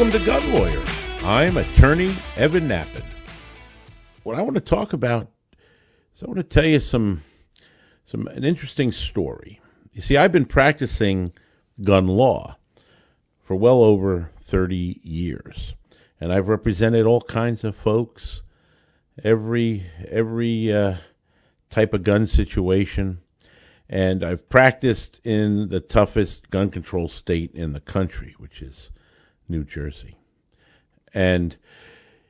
Welcome to Gun Lawyer. I'm attorney Evan Nappen. What I want to talk about is I want to tell you some some an interesting story. You see, I've been practicing gun law for well over 30 years. And I've represented all kinds of folks, every every uh, type of gun situation, and I've practiced in the toughest gun control state in the country, which is New Jersey. And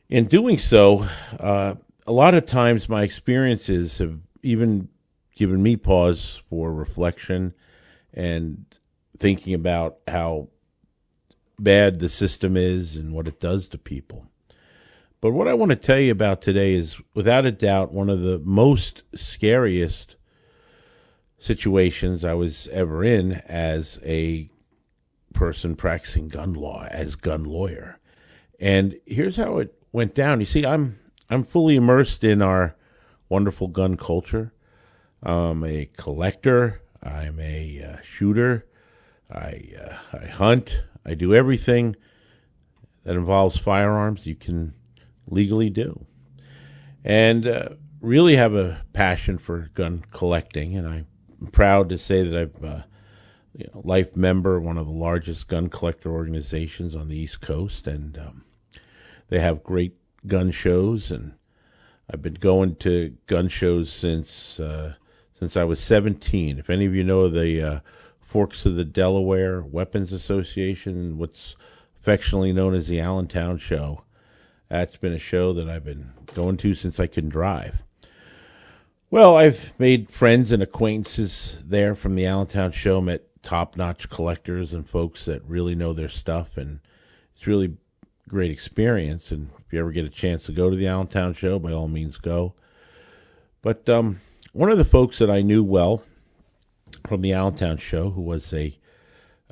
in doing so, uh, a lot of times my experiences have even given me pause for reflection and thinking about how bad the system is and what it does to people. But what I want to tell you about today is, without a doubt, one of the most scariest situations I was ever in as a person practicing gun law, as gun lawyer. And here's how it went down. You see, I'm I'm fully immersed in our wonderful gun culture. I'm a collector. I'm a uh, shooter. I uh, I hunt. I do everything that involves firearms you can legally do, and uh, really have a passion for gun collecting. And I'm proud to say that I've uh, you know, life member one of the largest gun collector organizations on the East Coast, and um, they have great gun shows. And I've been going to gun shows since uh, since I was 17. If any of you know the uh, Forks of the Delaware Weapons Association, what's affectionately known as the Allentown Show. That's been a show that I've been going to since I can drive. Well, I've made friends and acquaintances there from the Allentown Show, met top notch collectors and folks that really know their stuff, and it's really great experience. And if you ever get a chance to go to the Allentown Show, by all means go. But um, one of the folks that I knew well from the Allentown show, who was a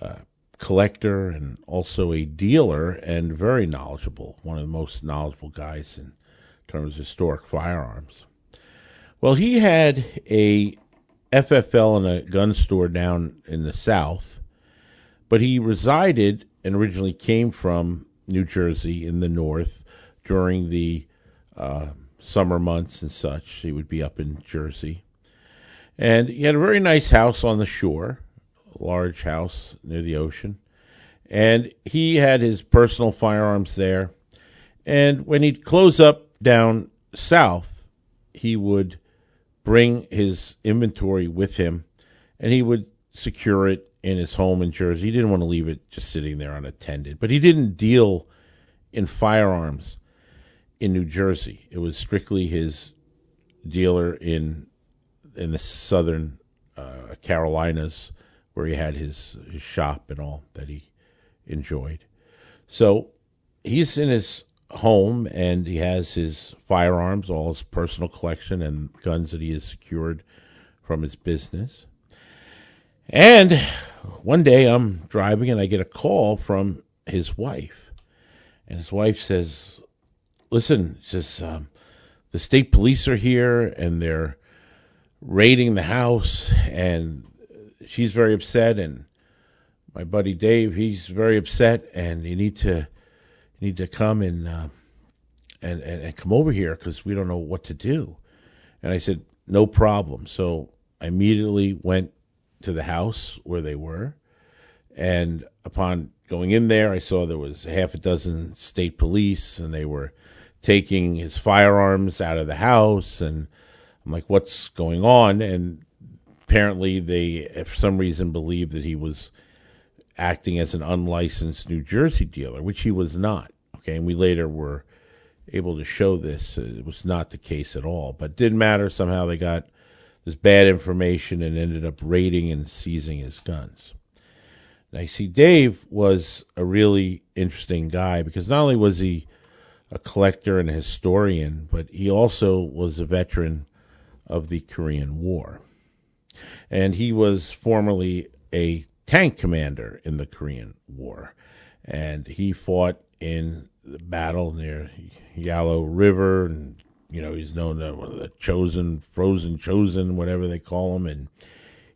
uh, collector and also a dealer and very knowledgeable, one of the most knowledgeable guys in terms of historic firearms. Well, he had a FFL in a gun store down in the South, but he resided and originally came from New Jersey in the North during the uh, summer months and such. He would be up in Jersey. And he had a very nice house on the shore, large house near the ocean. And he had his personal firearms there. And when he'd close up down south, he would bring his inventory with him and he would secure it in his home in Jersey. He didn't want to leave it just sitting there unattended. But he didn't deal in firearms in New Jersey. It was strictly his dealer in in the southern uh, Carolinas, where he had his his shop and all that he enjoyed. So he's in his home and he has his firearms, all his personal collection, and guns that he has secured from his business. And one day I'm driving and I get a call from his wife. And his wife says, Listen, says, um, the state police are here and they're raiding the house, and she's very upset. And my buddy Dave, he's very upset, and you need to need to come and uh, and, and and come over here because we don't know what to do. And I said, no problem. So I immediately went to the house where they were, and upon going in there, I saw there was half a dozen state police, and they were taking his firearms out of the house and I'm like, what's going on? And apparently, they, for some reason, believed that he was acting as an unlicensed New Jersey dealer, which he was not. Okay, and we later were able to show this. It was not the case at all, but didn't matter. Somehow they got this bad information and ended up raiding and seizing his guns. Now, you see, Dave was a really interesting guy because not only was he a collector and a historian, but he also was a veteran of the Korean War. And he was formerly a tank commander in the Korean War. And he fought in the battle near Yalu River. And, you know, he's known as one of the chosen, frozen Chosin, whatever they call him. And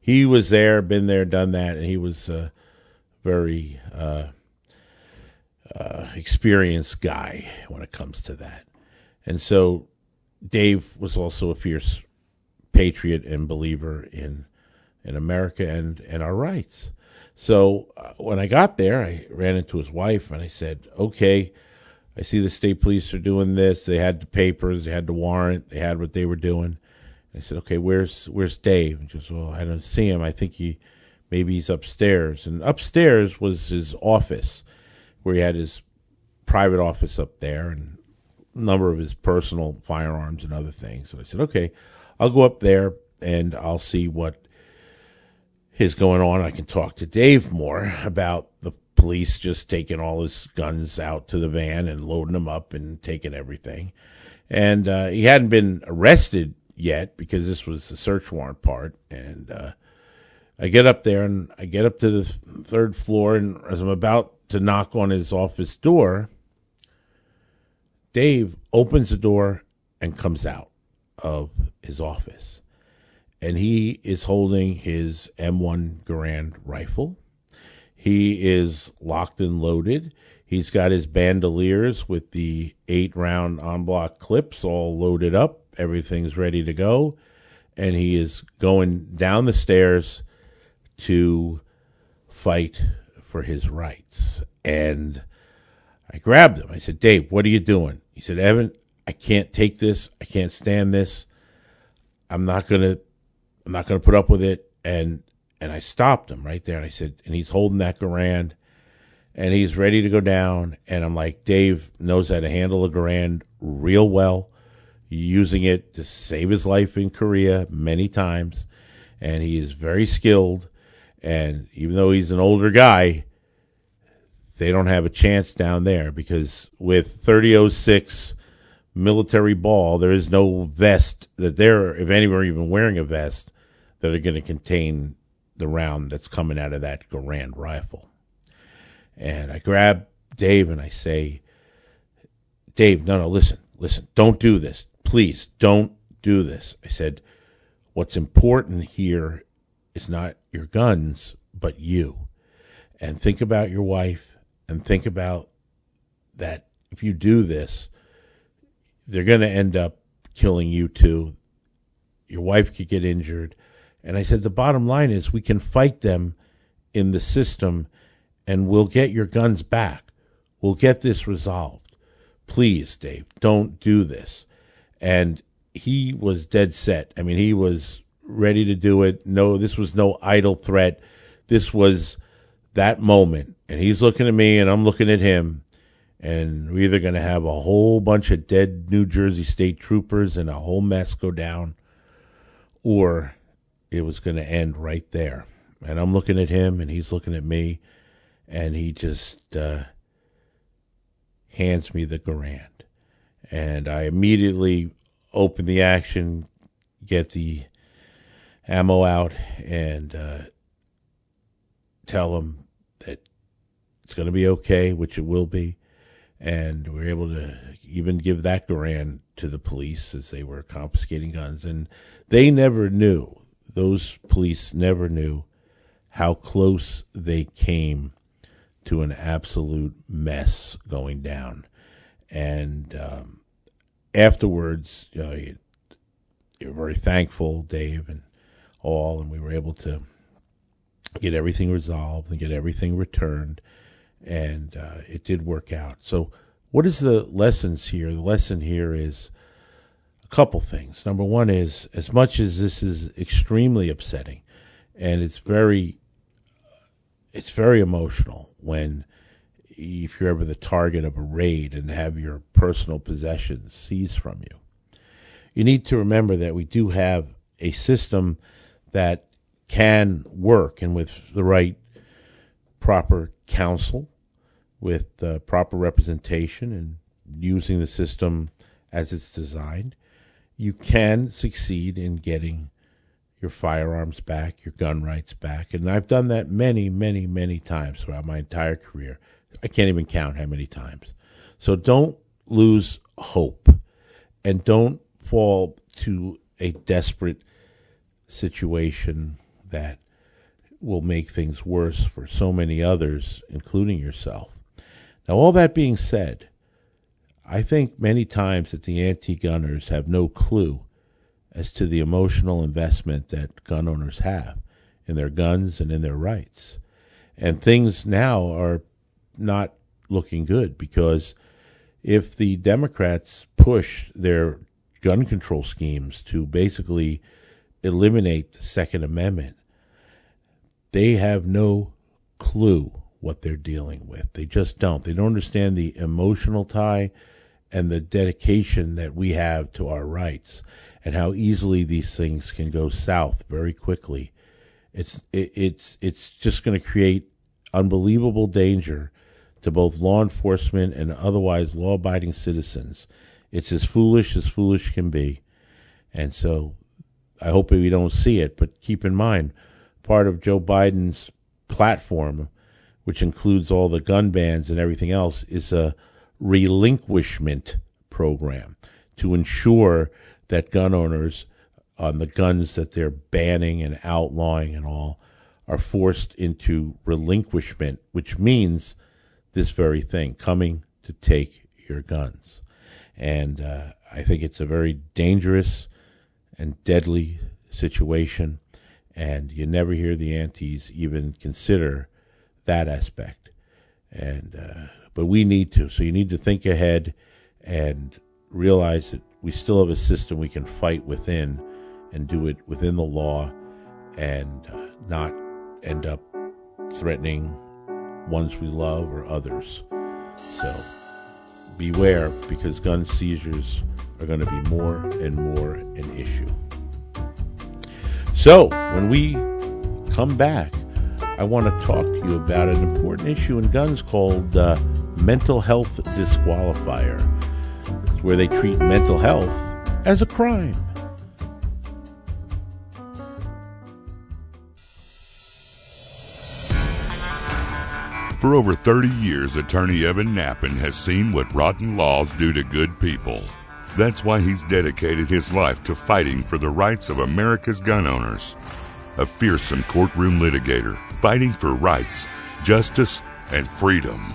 he was there, been there, done that. And he was a very uh, uh, experienced guy when it comes to that. And so Dave was also a fierce patriot and believer in in America and, and our rights. So uh, when I got there, I ran into his wife and I said, "Okay, I see the state police are doing this. They had the papers, they had the warrant, they had what they were doing." I said, "Okay, where's where's Dave?" And she goes, "Well, I don't see him. I think he maybe he's upstairs." And upstairs was his office, where he had his private office up there and a number of his personal firearms and other things. And I said, "Okay, I'll go up there and I'll see what is going on. I can talk to Dave more about the police just taking all his guns out to the van and loading them up and taking everything." And uh, he hadn't been arrested yet because this was the search warrant part. And uh, I get up there and I get up to the third floor, and as I'm about to knock on his office door, Dave opens the door and comes out of his office. And he is holding his M1 Garand rifle. He is locked and loaded. He's got his bandoliers with the eight round en bloc clips all loaded up everything's ready to go, and he is going down the stairs to fight for his rights. And I grabbed him. I said, Dave, what are you doing? He said, Evan, I can't take this. I can't stand this. I'm not gonna I'm not gonna put up with it. And and I stopped him right there and I said, and he's holding that Garand and he's ready to go down. And I'm like, Dave knows how to handle a Garand real well using it to save his life in Korea many times, and he is very skilled. And even though he's an older guy, they don't have a chance down there because with 3006 military ball, there is no vest that they're, if any are even wearing a vest, that are going to contain the round that's coming out of that Garand rifle. And I grab Dave and I say, Dave, no, no, listen, listen, don't do this please don't do this. I said, what's important here is not your guns, but you. And think about your wife and think about that if you do this, they're going to end up killing you too. Your wife could get injured. And I said, the bottom line is we can fight them in the system and we'll get your guns back. We'll get this resolved. Please, Dave, don't do this and he was dead set. I mean, he was ready to do it. No, this was no idle threat. This was that moment. And he's looking at me and I'm looking at him. And we're either going to have a whole bunch of dead New Jersey state troopers and a whole mess go down, or it was going to end right there. And I'm looking at him and he's looking at me. And he just uh, hands me the Garand and I immediately open the action, get the ammo out, and uh, tell them that it's going to be okay, which it will be. And we are able to even give that Garand to the police as they were confiscating guns. And they never knew, those police never knew how close they came to an absolute mess going down. And um, afterwards, you know, you, you're very thankful, Dave, and all, and we were able to get everything resolved and get everything returned, and uh, it did work out. So, what is the lessons here? The lesson here is couple things. Number one is as much as this is extremely upsetting, and it's very, it's very emotional when if you're ever the target of a raid and have your personal possessions seized from you. You need to remember that we do have a system that can work and with the right proper counsel, with proper representation and using the system as it's designed, you can succeed in getting your firearms back, your gun rights back. And I've done that many, many, many times throughout my entire career. I can't even count how many times. So don't lose hope and don't fall to a desperate situation that will make things worse for so many others, including yourself. Now, all that being said, I think many times that the anti gunners have no clue as to the emotional investment that gun owners have in their guns and in their rights. And things now are not looking good because if the Democrats push their gun control schemes to basically eliminate the Second Amendment, they have no clue what they're dealing with. They just don't. They don't understand the emotional tie and the dedication that we have to our rights and how easily these things can go south very quickly. It's it, it's it's just going to create unbelievable danger to both law enforcement and otherwise law-abiding citizens. It's as foolish as foolish can be, and so I hope we don't see it. But keep in mind, part of Joe Biden's platform, which includes all the gun bans and everything else, is a relinquishment program to ensure that gun owners on the guns that they're banning and outlawing and all are forced into relinquishment, which means this very thing coming to take your guns. And uh, I think it's a very dangerous and deadly situation. And you never hear the antis even consider that aspect. And uh, but we need to. So you need to think ahead and realize that we still have a system we can fight within and do it within the law and uh, not end up threatening ones we love or others. So beware because gun seizures are going to be more and more an issue. So when we come back, I want to talk to you about an important issue in guns called uh, mental health disqualifier. It's where they treat mental health as a crime. For over 30 years, attorney Evan Nappen has seen what rotten laws do to good people. That's why he's dedicated his life to fighting for the rights of America's gun owners. A fearsome courtroom litigator, fighting for rights, justice, and freedom.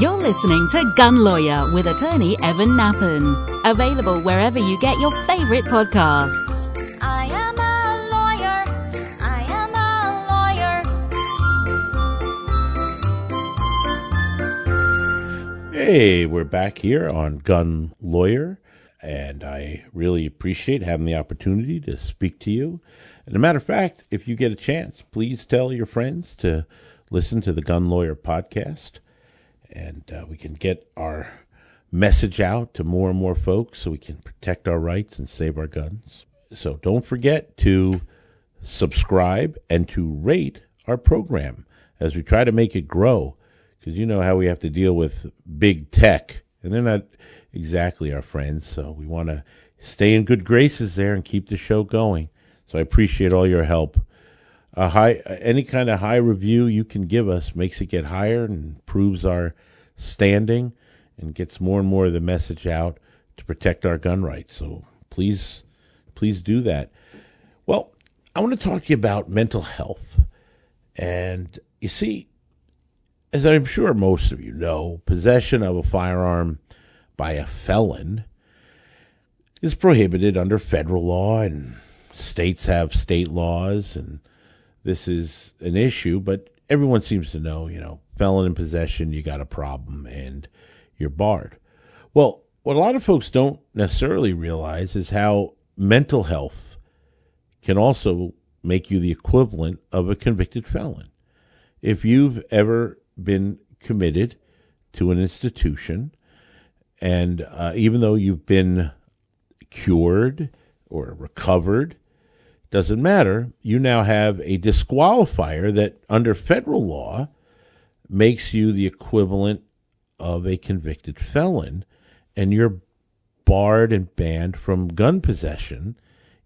You're listening to Gun Lawyer with attorney Evan Nappen. Available wherever you get your favorite podcasts. I am a lawyer. I am a lawyer. Hey, we're back here on Gun Lawyer, and I really appreciate having the opportunity to speak to you. And a matter of fact, if you get a chance, please tell your friends to listen to the Gun Lawyer podcast, and uh, we can get our message out to more and more folks so we can protect our rights and save our guns. So don't forget to subscribe and to rate our program as we try to make it grow. Because you know how we have to deal with big tech and they're not exactly our friends. So we want to stay in good graces there and keep the show going. So i appreciate all your help a high any kind of high review you can give us makes it get higher and improves our standing and gets more and more of the message out to protect our gun rights. So please please do that. Well i want to talk to you about mental health. And you see as I'm sure most of you know, possession of a firearm by a felon is prohibited under federal law, and states have state laws, and this is an issue, but everyone seems to know, you know, felon in possession, you got a problem, and you're barred. Well, what a lot of folks don't necessarily realize is how mental health can also make you the equivalent of a convicted felon. If you've ever been committed to an institution, and uh, even though you've been cured or recovered, doesn't matter. You now have a disqualifier that, under federal law, makes you the equivalent of a convicted felon, and you're barred and banned from gun possession,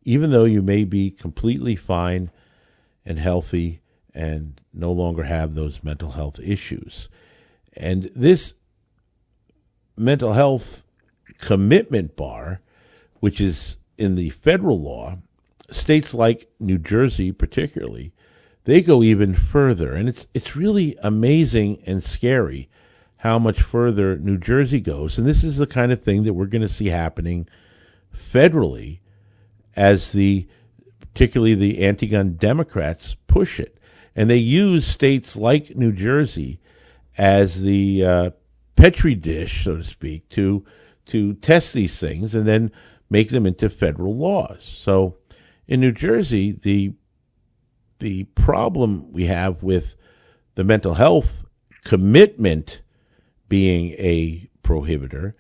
even though you may be completely fine and healthy and no longer have those mental health issues. And this mental health commitment bar, which is in the federal law, states like New Jersey particularly, they go even further. And it's it's really amazing and scary how much further New Jersey goes. And this is the kind of thing that we're going to see happening federally as the particularly the anti-gun Democrats push it. And they use states like New Jersey as the uh, petri dish, so to speak, to to test these things and then make them into federal laws. So in New Jersey, the the problem we have with the mental health commitment being a prohibitor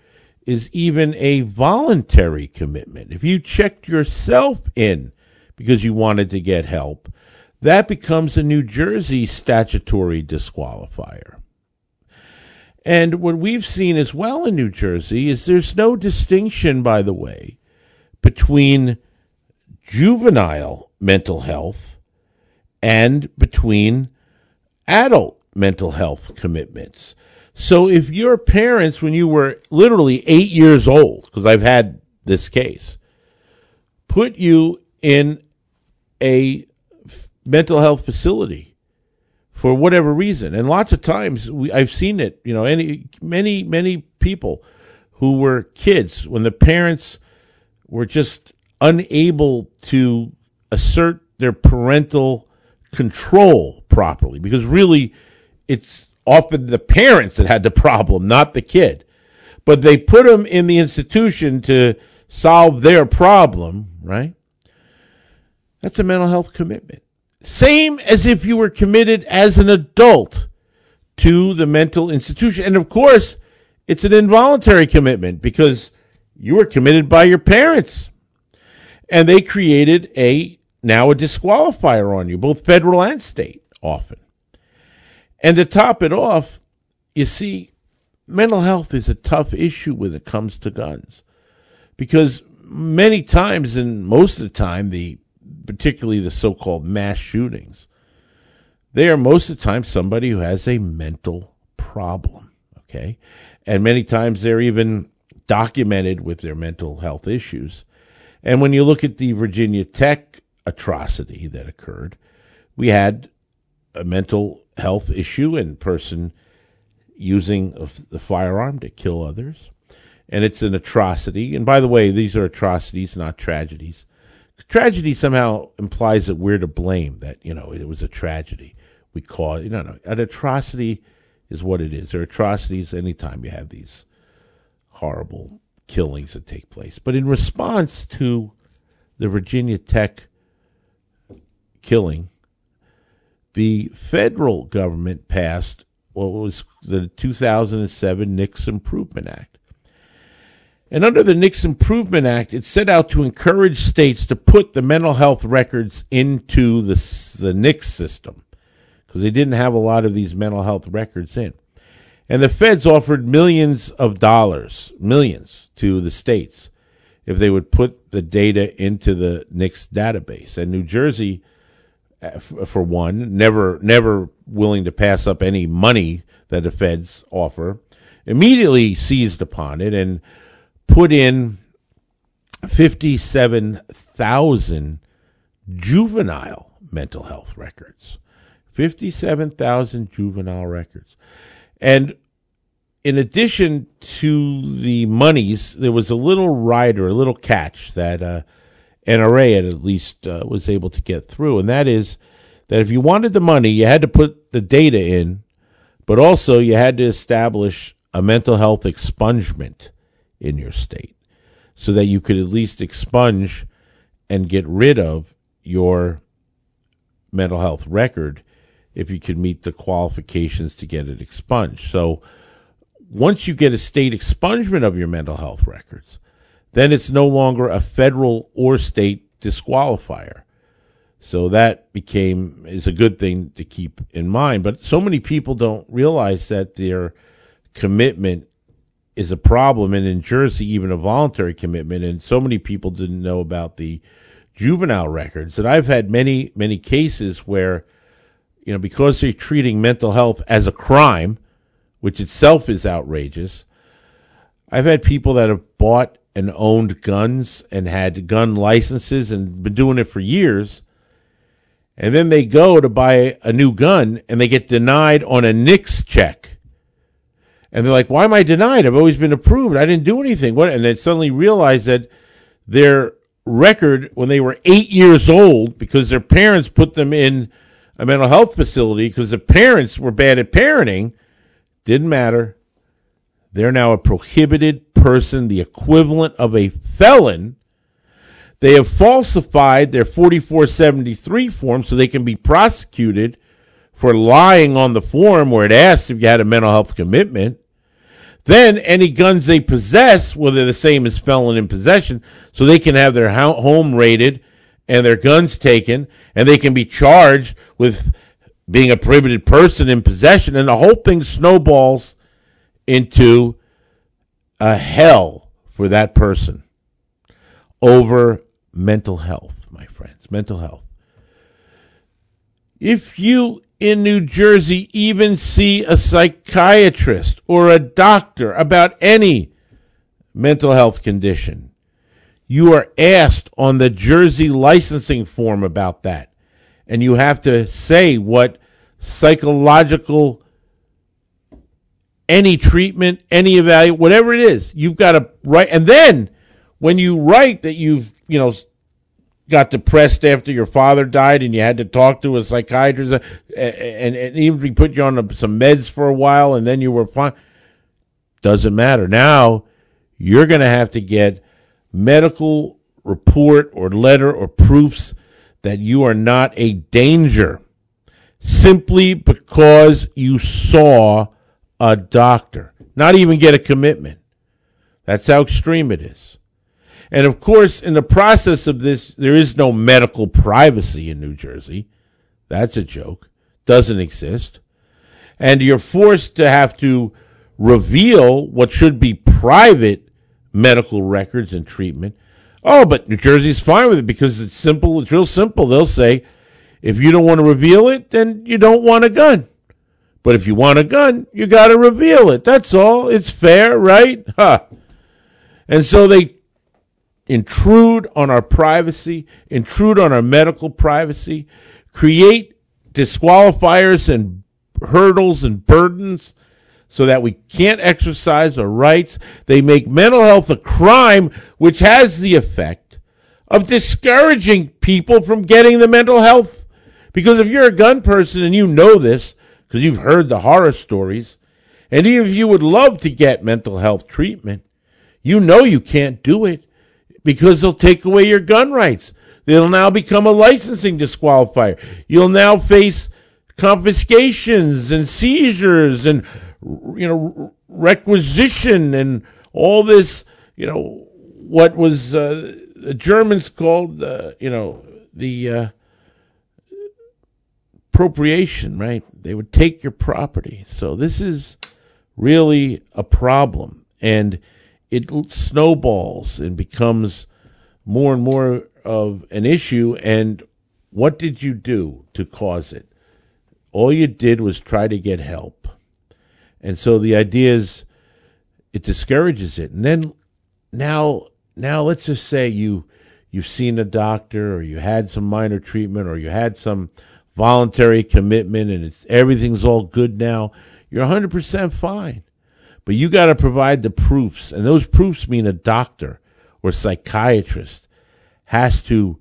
is even a voluntary commitment. If you checked yourself in because you wanted to get help, that becomes a New Jersey statutory disqualifier. And what we've seen as well in New Jersey is there's no distinction, by the way, between juvenile mental health and between adult mental health commitments. So if your parents, when you were literally eight years old, because I've had this case, put you in a mental health facility for whatever reason, and lots of times we, I've seen it. You know, any many many people who were kids when the parents were just unable to assert their parental control properly because really it's often the parents that had the problem, not the kid. But they put them in the institution to solve their problem, right? That's a mental health commitment. Same as if you were committed as an adult to the mental institution. And of course, it's an involuntary commitment because you were committed by your parents. And they created a now a disqualifier on you, both federal and state, often. And to top it off, you see, mental health is a tough issue when it comes to guns. Because many times, and most of the time, the particularly the so called mass shootings, they are most of the time somebody who has a mental problem. Okay. And many times they're even documented with their mental health issues. And when you look at the Virginia Tech atrocity that occurred, we had a mental health issue and person using the firearm to kill others. And it's an atrocity. And by the way, these are atrocities, not tragedies. Tragedy somehow implies that we're to blame, that, you know, it was a tragedy. We it, no, no. An atrocity is what it is. There are atrocities anytime you have these horrible killings that take place. But in response to the Virginia Tech killing, the federal government passed what was the 2007 NICS Improvement Act. And under the NICS Improvement Act, it set out to encourage states to put the mental health records into the, the NICS system because they didn't have a lot of these mental health records in. And the feds offered millions of dollars, millions to the states if they would put the data into the NICS database. And New Jersey uh, for one, never never willing to pass up any money that the feds offer, immediately seized upon it and put in 57,000 juvenile mental health records. 57,000 juvenile records. And in addition to the monies, there was a little rider, a little catch that uh, NRA at least uh, was able to get through, and that is that if you wanted the money, you had to put the data in, but also you had to establish a mental health expungement in your state so that you could at least expunge and get rid of your mental health record if you could meet the qualifications to get it expunged. So once you get a state expungement of your mental health records, then it's no longer a federal or state disqualifier. So that became is a good thing to keep in mind. But so many people don't realize that their commitment is a problem, and in Jersey, even a voluntary commitment. And so many people didn't know about the juvenile records. And I've had many, many cases where, you know, because they're treating mental health as a crime, which itself is outrageous. I've had people that have bought and owned guns and had gun licenses and been doing it for years. And then they go to buy a new gun and they get denied on a NICS check. And they're like, why am I denied? I've always been approved. I didn't do anything. What? And then suddenly realize that their record when they were eight years old, because their parents put them in a mental health facility because the parents were bad at parenting, didn't matter. They're now a prohibited person, the equivalent of a felon. They have falsified their 4473 form so they can be prosecuted for lying on the form where it asks if you had a mental health commitment. Then any guns they possess, well, they're the same as felon in possession, so they can have their home raided and their guns taken, and they can be charged with being a prohibited person in possession, and the whole thing snowballs into a hell for that person over mental health, my friends. Mental health. If you in New Jersey even see a psychiatrist or a doctor about any mental health condition, you are asked on the Jersey licensing form about that and you have to say what psychological any treatment, any evaluation, whatever it is, you've got to write. And then when you write that you've, you know, got depressed after your father died and you had to talk to a psychiatrist uh, and, and even put you on some meds for a while and then you were fine. Doesn't matter. Now you're going to have to get medical report or letter or proofs that you are not a danger simply because you saw a doctor, not even get a commitment. That's how extreme it is. And of course, in the process of this, there is no medical privacy in New Jersey. That's a joke. Doesn't exist. And you're forced to have to reveal what should be private medical records and treatment Oh, but New Jersey's fine with it because it's simple. It's real simple. They'll say, if you don't want to reveal it, then you don't want a gun. But if you want a gun, you got to reveal it. That's all. It's fair, right? Huh. And so they intrude on our privacy, intrude on our medical privacy, create disqualifiers and hurdles and burdens so that we can't exercise our rights. They make mental health a crime, which has the effect of discouraging people from getting the mental health. Because if you're a gun person and you know this, because you've heard the horror stories, and if you would love to get mental health treatment, you know you can't do it because they'll take away your gun rights. They'll now become a licensing disqualifier. You'll now face confiscations and seizures and you know, requisition and all this, you know, what was uh, the Germans called, uh, you know, the uh, appropriation, right? They would take your property. So this is really a problem, and it snowballs and becomes more and more of an issue. And what did you do to cause it? All you did was try to get help. And so the idea is it discourages it. And then now now let's just say you you've seen a doctor or you had some minor treatment or you had some voluntary commitment and it's everything's all good now. You're 100% fine. But you got to provide the proofs. And those proofs mean a doctor or psychiatrist has to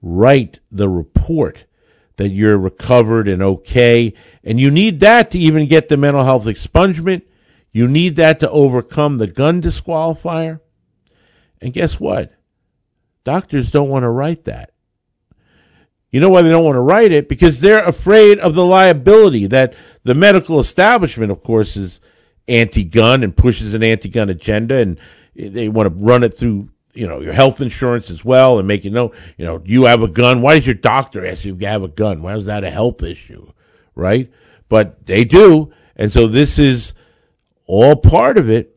write the report that you're recovered and okay. And you need that to even get the mental health expungement. You need that to overcome the gun disqualifier. And guess what? Doctors don't want to write that. You know why they don't want to write it? Because they're afraid of the liability that the medical establishment, of course, is anti-gun and pushes an anti-gun agenda, and they want to run it through, you know, your health insurance as well, and make you know, you know, you have a gun. Why does your doctor ask you if you have a gun? Why is that a health issue, right? But they do, and so this is all part of it.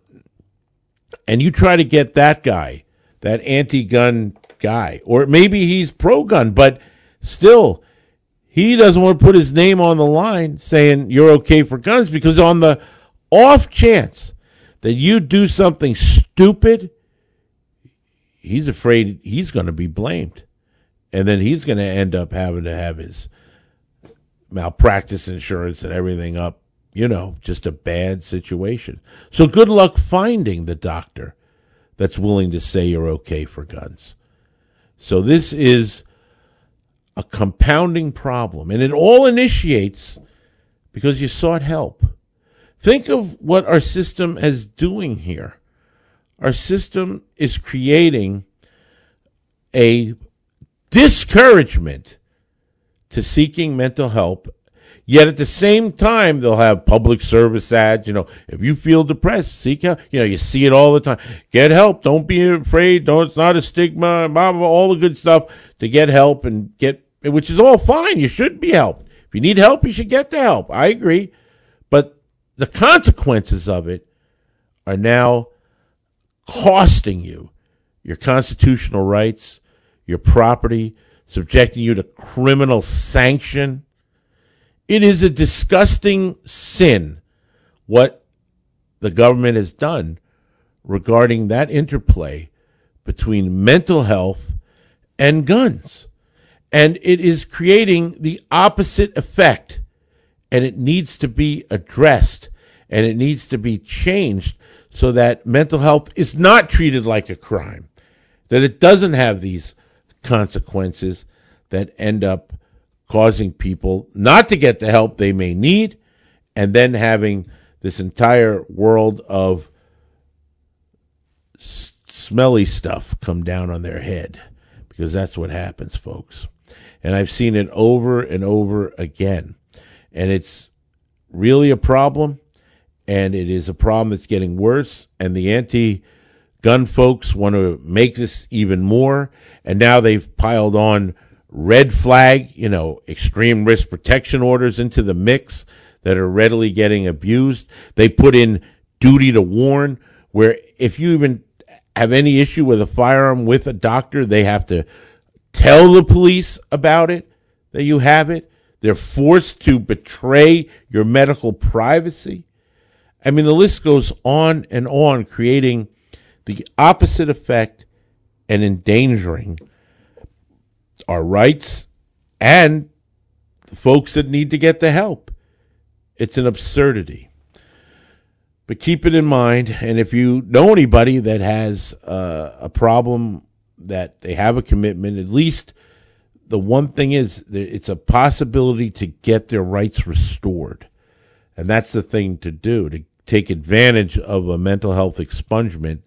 And you try to get that guy, that anti-gun guy, or maybe he's pro-gun, but still he doesn't want to put his name on the line saying you're okay for guns because on the off chance that you do something stupid, he's afraid he's going to be blamed. And then he's going to end up having to have his malpractice insurance and everything up. You know, just a bad situation. So good luck finding the doctor that's willing to say you're okay for guns. So this is a compounding problem. And it all initiates because you sought help. Think of what our system is doing here. Our system is creating a discouragement to seeking mental help. Yet at the same time, they'll have public service ads. You know, if you feel depressed, seek help. You know, you see it all the time. Get help. Don't be afraid. Don't, it's not a stigma. Blah, blah, all the good stuff to get help and get, which is all fine. You should be helped. If you need help, you should get the help. I agree. But the consequences of it are now costing you your constitutional rights, your property, subjecting you to criminal sanction. It is a disgusting sin what the government has done regarding that interplay between mental health and guns. And it is creating the opposite effect. And it needs to be addressed and it needs to be changed so that mental health is not treated like a crime, that it doesn't have these consequences that end up causing people not to get the help they may need and then having this entire world of s- smelly stuff come down on their head because that's what happens folks. And i've seen it over and over again. And it's really a problem and it is a problem that's getting worse and the anti gun folks want to make this even more and now they've piled on red flag you know extreme risk protection orders into the mix that are readily getting abused. They put in duty to warn where if you even have any issue with a firearm with a doctor they have to tell the police about it that you have it. They're forced to betray your medical privacy I mean, the list goes on and on, creating the opposite effect and endangering our rights and the folks that need to get the help. It's an absurdity. But keep it in mind, and if you know anybody that has uh, a problem that they have a commitment, at least the one thing is it's a possibility to get their rights restored. And that's the thing to do to take advantage of a mental health expungement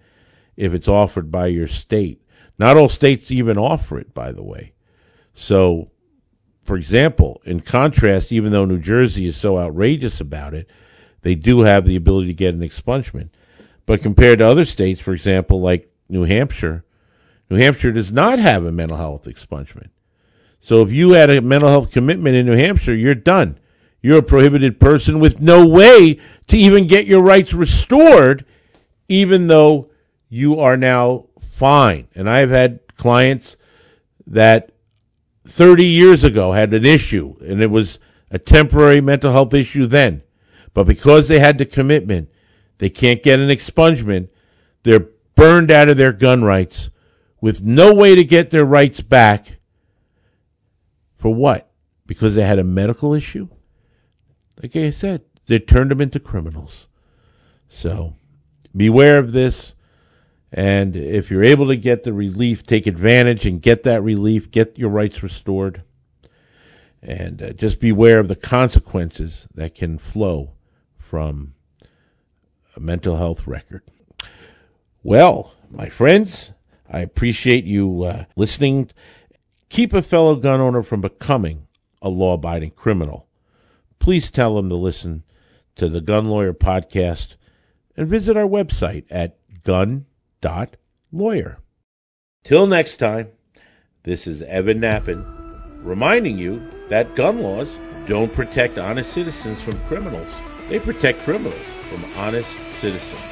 if it's offered by your state. Not all states even offer it, by the way. So, for example, in contrast, even though New Jersey is so outrageous about it, they do have the ability to get an expungement. But compared to other states, for example, like New Hampshire, New Hampshire does not have a mental health expungement. So if you had a mental health commitment in New Hampshire, you're done. You're a prohibited person with no way to even get your rights restored, even though you are now fine. And I've had clients that 30 years ago had an issue, and it was a temporary mental health issue then. But because they had the commitment, they can't get an expungement. They're burned out of their gun rights with no way to get their rights back. For what? Because they had a medical issue? Like I said, they turned them into criminals. So beware of this. And if you're able to get the relief, take advantage and get that relief, get your rights restored. And uh, just beware of the consequences that can flow from a mental health record. Well, my friends, I appreciate you uh, listening. Keep a fellow gun owner from becoming a law abiding criminal. Please tell them to listen to the Gun Lawyer podcast and visit our website at gun.lawyer. Till next time, this is Evan Nappen reminding you that gun laws don't protect honest citizens from criminals. They protect criminals from honest citizens.